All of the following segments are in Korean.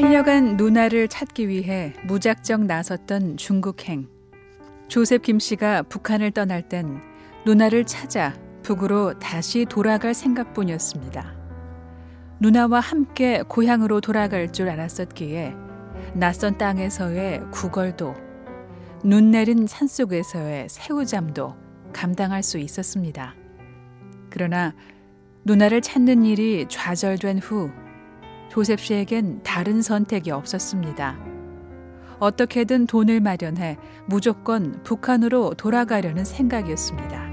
팔려간 누나를 찾기 위해 무작정 나섰던 중국행. 조셉 김 씨가 북한을 떠날 땐 누나를 찾아 북으로 다시 돌아갈 생각뿐이었습니다. 누나와 함께 고향으로 돌아갈 줄 알았었기에 낯선 땅에서의 구걸도 눈 내린 산속에서의 새우잠도 감당할 수 있었습니다. 그러나 누나를 찾는 일이 좌절된 후 조셉 씨에겐 다른 선택이 없었습니다. 어떻게든 돈을 마련해 무조건 북한으로 돌아가려는 생각이었습니다.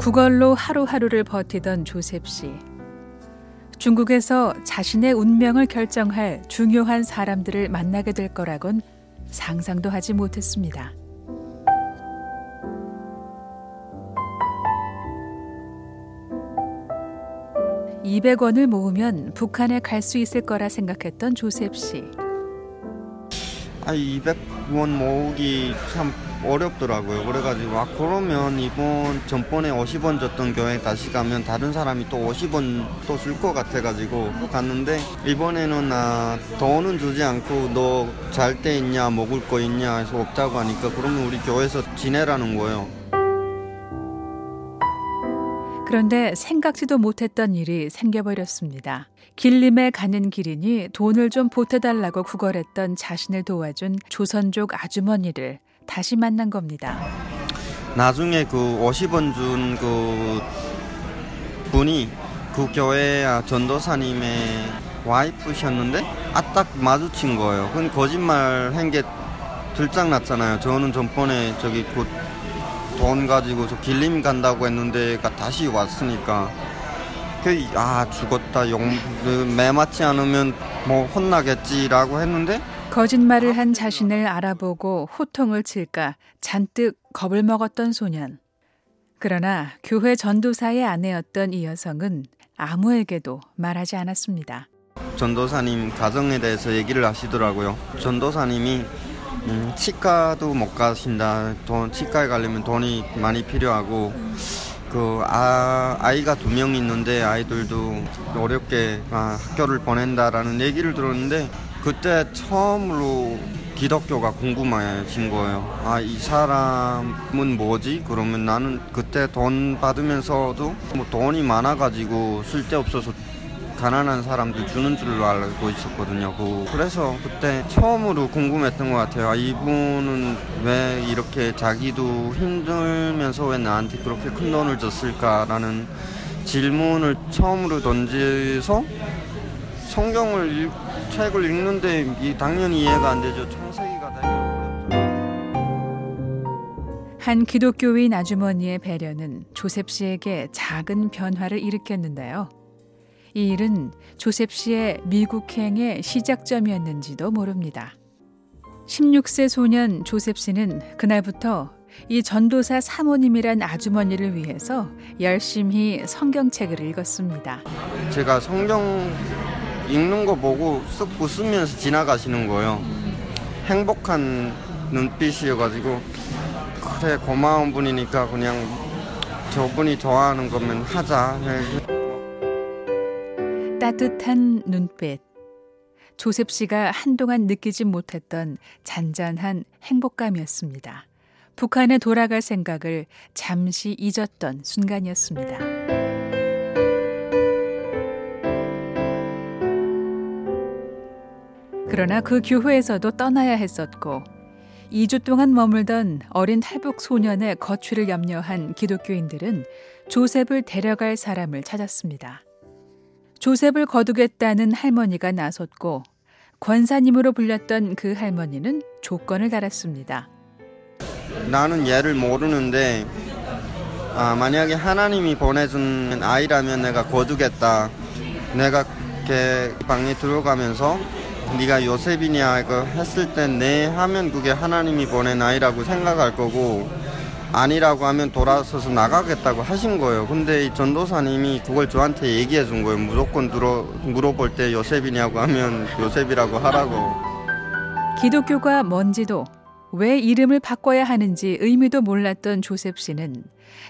구걸로 하루하루를 버티던 조셉 씨. 중국에서 자신의 운명을 결정할 중요한 사람들을 만나게 될 거라곤 상상도 하지 못했습니다. 200원을 모으면 북한에 갈 수 있을 거라 생각했던 조셉 씨. 아, 200원 모으기 참 어렵더라고요. 그래가지고 아 그러면 이번 전번에 50원 줬던 교회 다시 가면 다른 사람이 또 50원 또 줄 것 같아가지고 갔는데 이번에는 나 돈은 주지 않고 너 잘 때 있냐 먹을 거 있냐 해서 없다고 하니까 그러면 우리 교회에서 지내라는 거예요. 그런데 생각지도 못했던 일이 생겨버렸습니다. 길림에 가는 길이니 돈을 좀 보태달라고 구걸했던 자신을 도와준 조선족 아주머니를 다시 만난 겁니다. 나중에 그 50원 준 그 분이 그 교회 전도사님의 와이프셨는데 아딱 마주친 거예요. 그건 거짓말 한 게 들짝 났잖아요. 저는 전번에 저기 곧 돈 가지고 저 길림 간다고 했는데 다시 왔으니까 아 죽었다 용 매맞지 않으면 뭐 혼나겠지라고 했는데 거짓말을 한 자신을 알아보고 호통을 칠까 잔뜩 겁을 먹었던 소년. 그러나 교회 전도사의 아내였던 이 여성은 아무에게도 말하지 않았습니다. 전도사님 가정에 대해서 얘기를 하시더라고요. 전도사님이 음, 치과도 못 가신다. 돈 치과에 가려면 돈이 많이 필요하고 그 아, 아이가 두 명 있는데 아이들도 어렵게 아, 학교를 보낸다라는 얘기를 들었는데 그때 처음으로 기독교가 궁금해진 거예요. 아, 이 사람은 뭐지? 그러면 나는 그때 돈 받으면서도 뭐 돈이 많아가지고 쓸데없어서 가난한 사람들 주는 줄로 알고 있었거든요. 그래서 그때 처음으로 궁금했던 것 같아요. 아, 이분은 왜 이렇게 자기도 힘들면서 왜 나한테 그렇게 큰 돈을 줬을까라는 질문을 처음으로 던져서 성경을 읽, 책을 읽는데 이 당연히 이해가 안 되죠. 창세기가 되게 한 기독교인 아주머니의 배려는 조셉 씨에게 작은 변화를 일으켰는데요. 이 일은 조셉 씨의 미국행의 시작점이었는지도 모릅니다. 16세 소년 조셉 씨는 그날부터 이 전도사 사모님이란 아주머니를 위해서 열심히 성경책을 읽었습니다. 제가 성경 읽는 거 보고 쓱 웃으면서 지나가시는 거예요. 행복한 눈빛이어가지고 그래 고마운 분이니까 그냥 저분이 좋아하는 거면 하자. 따뜻한 눈빛. 조셉 씨가 한동안 느끼지 못했던 잔잔한 행복감이었습니다. 북한에 돌아갈 생각을 잠시 잊었던 순간이었습니다. 그러나 그 교회에서도 떠나야 했었고 2주 동안 머물던 어린 탈북 소년의 거취를 염려한 기독교인들은 조셉을 데려갈 사람을 찾았습니다. 조셉을 거두겠다는 할머니가 나섰고 권사님으로 불렸던 그 할머니는 조건을 달았습니다. 나는 얘를 모르는데 아, 만약에 하나님이 보내준 아이라면 내가 거두겠다. 내가 걔 방에 들어가면서 네가 요셉이냐 이거 했을 때네 하면 그게 하나님이 보낸 아이라고 생각할 거고 아니라고 하면 돌아서서 나가겠다고 하신 거예요. 근데 이 전도사님이 그걸 저한테 얘기해 준 거예요. 무조건 들어, 물어볼 때 요셉이냐고 하면 요셉이라고 하라고. 기독교가 뭔지도 왜 이름을 바꿔야 하는지 의미도 몰랐던 조셉 씨는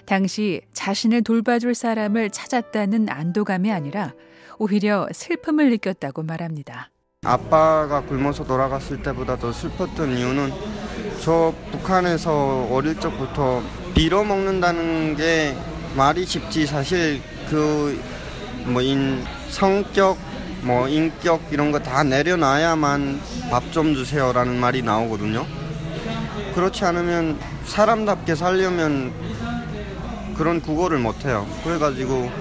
당시 자신을 돌봐줄 사람을 찾았다는 안도감이 아니라 오히려 슬픔을 느꼈다고 말합니다. 아빠가 굶어서 돌아갔을 때보다 더 슬펐던 이유는 저 북한에서 어릴 적부터 빌어 먹는다는 게 말이 쉽지 사실 그 뭐 인 성격 뭐 인격 이런 거 다 내려놔야만 밥 좀 주세요라는 말이 나오거든요. 그렇지 않으면 사람답게 살려면 그런 국어를 못 해요. 그래가지고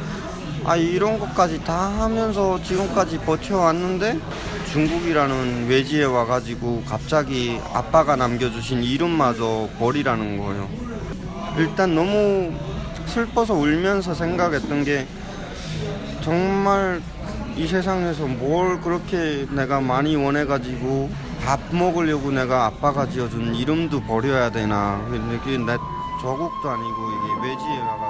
아 이런 것까지 다 하면서 지금까지 버텨왔는데 중국이라는 외지에 와가지고 갑자기 아빠가 남겨주신 이름마저 버리라는 거예요. 일단 너무 슬퍼서 울면서 생각했던 게 정말 이 세상에서 뭘 그렇게 내가 많이 원해가지고 밥 먹으려고 내가 아빠가 지어준 이름도 버려야 되나 이게 내 저국도 아니고 이게 외지에 와가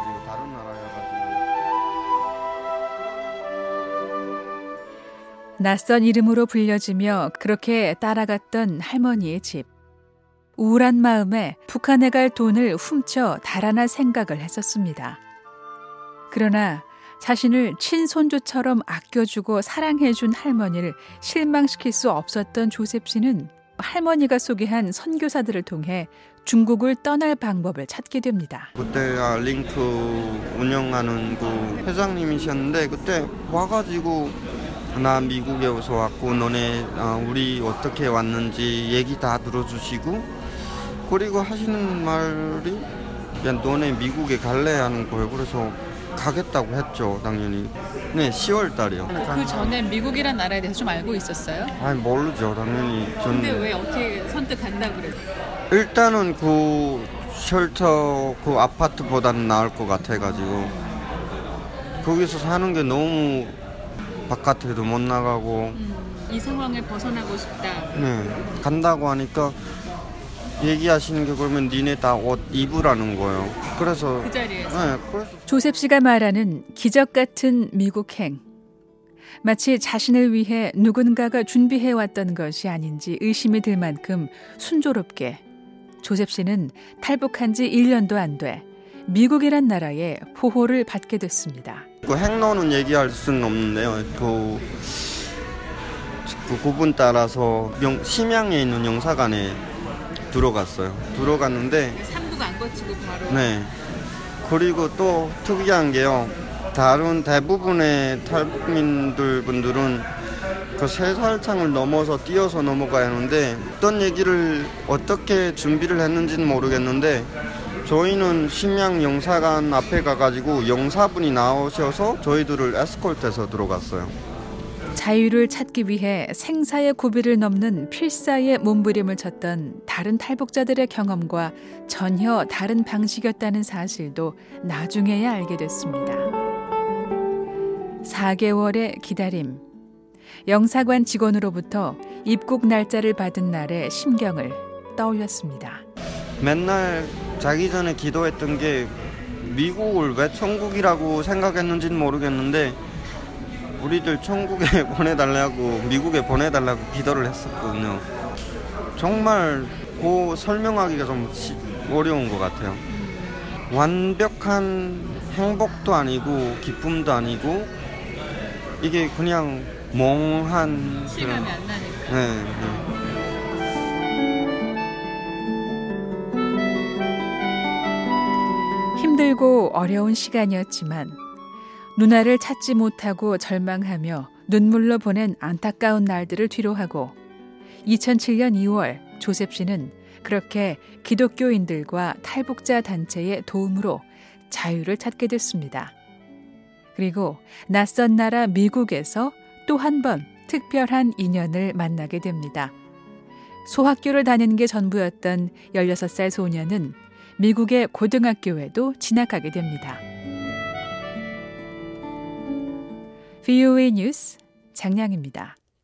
낯선 이름으로 불려지며 그렇게 따라갔던 할머니의 집. 우울한 마음에 북한에 갈 돈을 훔쳐 달아날 생각을 했었습니다. 그러나 자신을 친손주처럼 아껴주고 사랑해준 할머니를 실망시킬 수 없었던 조셉 씨는 할머니가 소개한 선교사들을 통해 중국을 떠날 방법을 찾게 됩니다. 그때 아, 링크 운영하는 그 회장님이셨는데 그때 와가지고 나 미국에서 왔고 너네 아, 우리 어떻게 왔는지 얘기 다 들어주시고 그리고 하시는 말이 야 너네 미국에 갈래 하는 거예요. 그래서 가겠다고 했죠, 당연히. 네, 10월 달이요. 그 전에 미국이란 나라에 대해서 좀 알고 있었어요? 아니 모르죠, 당연히. 전 근데 왜 어떻게 선뜻 간다 그랬어요? 일단은 그 쉘터 그 아파트보다는 나을 것 같아가지고 거기서 사는 게 너무 바깥에도 못 나가고 음, 이 상황을 벗어나고 싶다. 네 간다고 하니까 얘기하시는 게 그러면 니네 다 옷 입으라는 거예요. 그래서 그 자리에서. 네, 그래서 조셉 씨가 말하는 기적 같은 미국행. 마치 자신을 위해 누군가가 준비해 왔던 것이 아닌지 의심이 들 만큼 순조롭게 조셉 씨는 탈북한 지 1년도 안 돼 미국이란 나라의 보호를 받게 됐습니다. 그 행로는 얘기할 수는 없는데요. 그, 그 구분 따라서 영, 심양에 있는 영사관에 들어갔어요. 들어갔는데 삼국 안 거치고 바로. 네. 그리고 또 특이한 게요. 다른 대부분의 탈북민들 분들은 그 세살창을 넘어서 뛰어서 넘어가야 하는데 어떤 얘기를 어떻게 준비를 했는지는 모르겠는데 저희는 심양 영사관 앞에 가가지고 영사분이 나오셔서 저희들을 에스콜트해서 들어갔어요. 자유를 찾기 위해 생사의 고비를 넘는 필사의 몸부림을 쳤던 다른 탈북자들의 경험과 전혀 다른 방식이었다는 사실도 나중에야 알게 됐습니다. 4개월의 기다림. 영사관 직원으로부터 입국 날짜를 받은 날의 심경을 떠올렸습니다. 맨날 자기 전에 기도했던 게 미국을 왜 천국이라고 생각했는지는 모르겠는데 우리들 천국에 보내달라고 미국에 보내달라고 기도를 했었거든요. 정말 그 설명하기가 좀 어려운 것 같아요. 완벽한 행복도 아니고 기쁨도 아니고 이게 그냥 멍한 나니까. 네, 네. 힘들고 어려운 시간이었지만 누나를 찾지 못하고 절망하며 눈물로 보낸 안타까운 날들을 뒤로하고 2007년 2월 조셉 씨는 그렇게 기독교인들과 탈북자 단체의 도움으로 자유를 찾게 됐습니다. 그리고 낯선 나라 미국에서 또 한 번 특별한 인연을 만나게 됩니다. 소학교를 다니는 게 전부였던 16살 소녀는 미국의 고등학교에도 진학하게 됩니다. VOA 뉴스 장량입니다.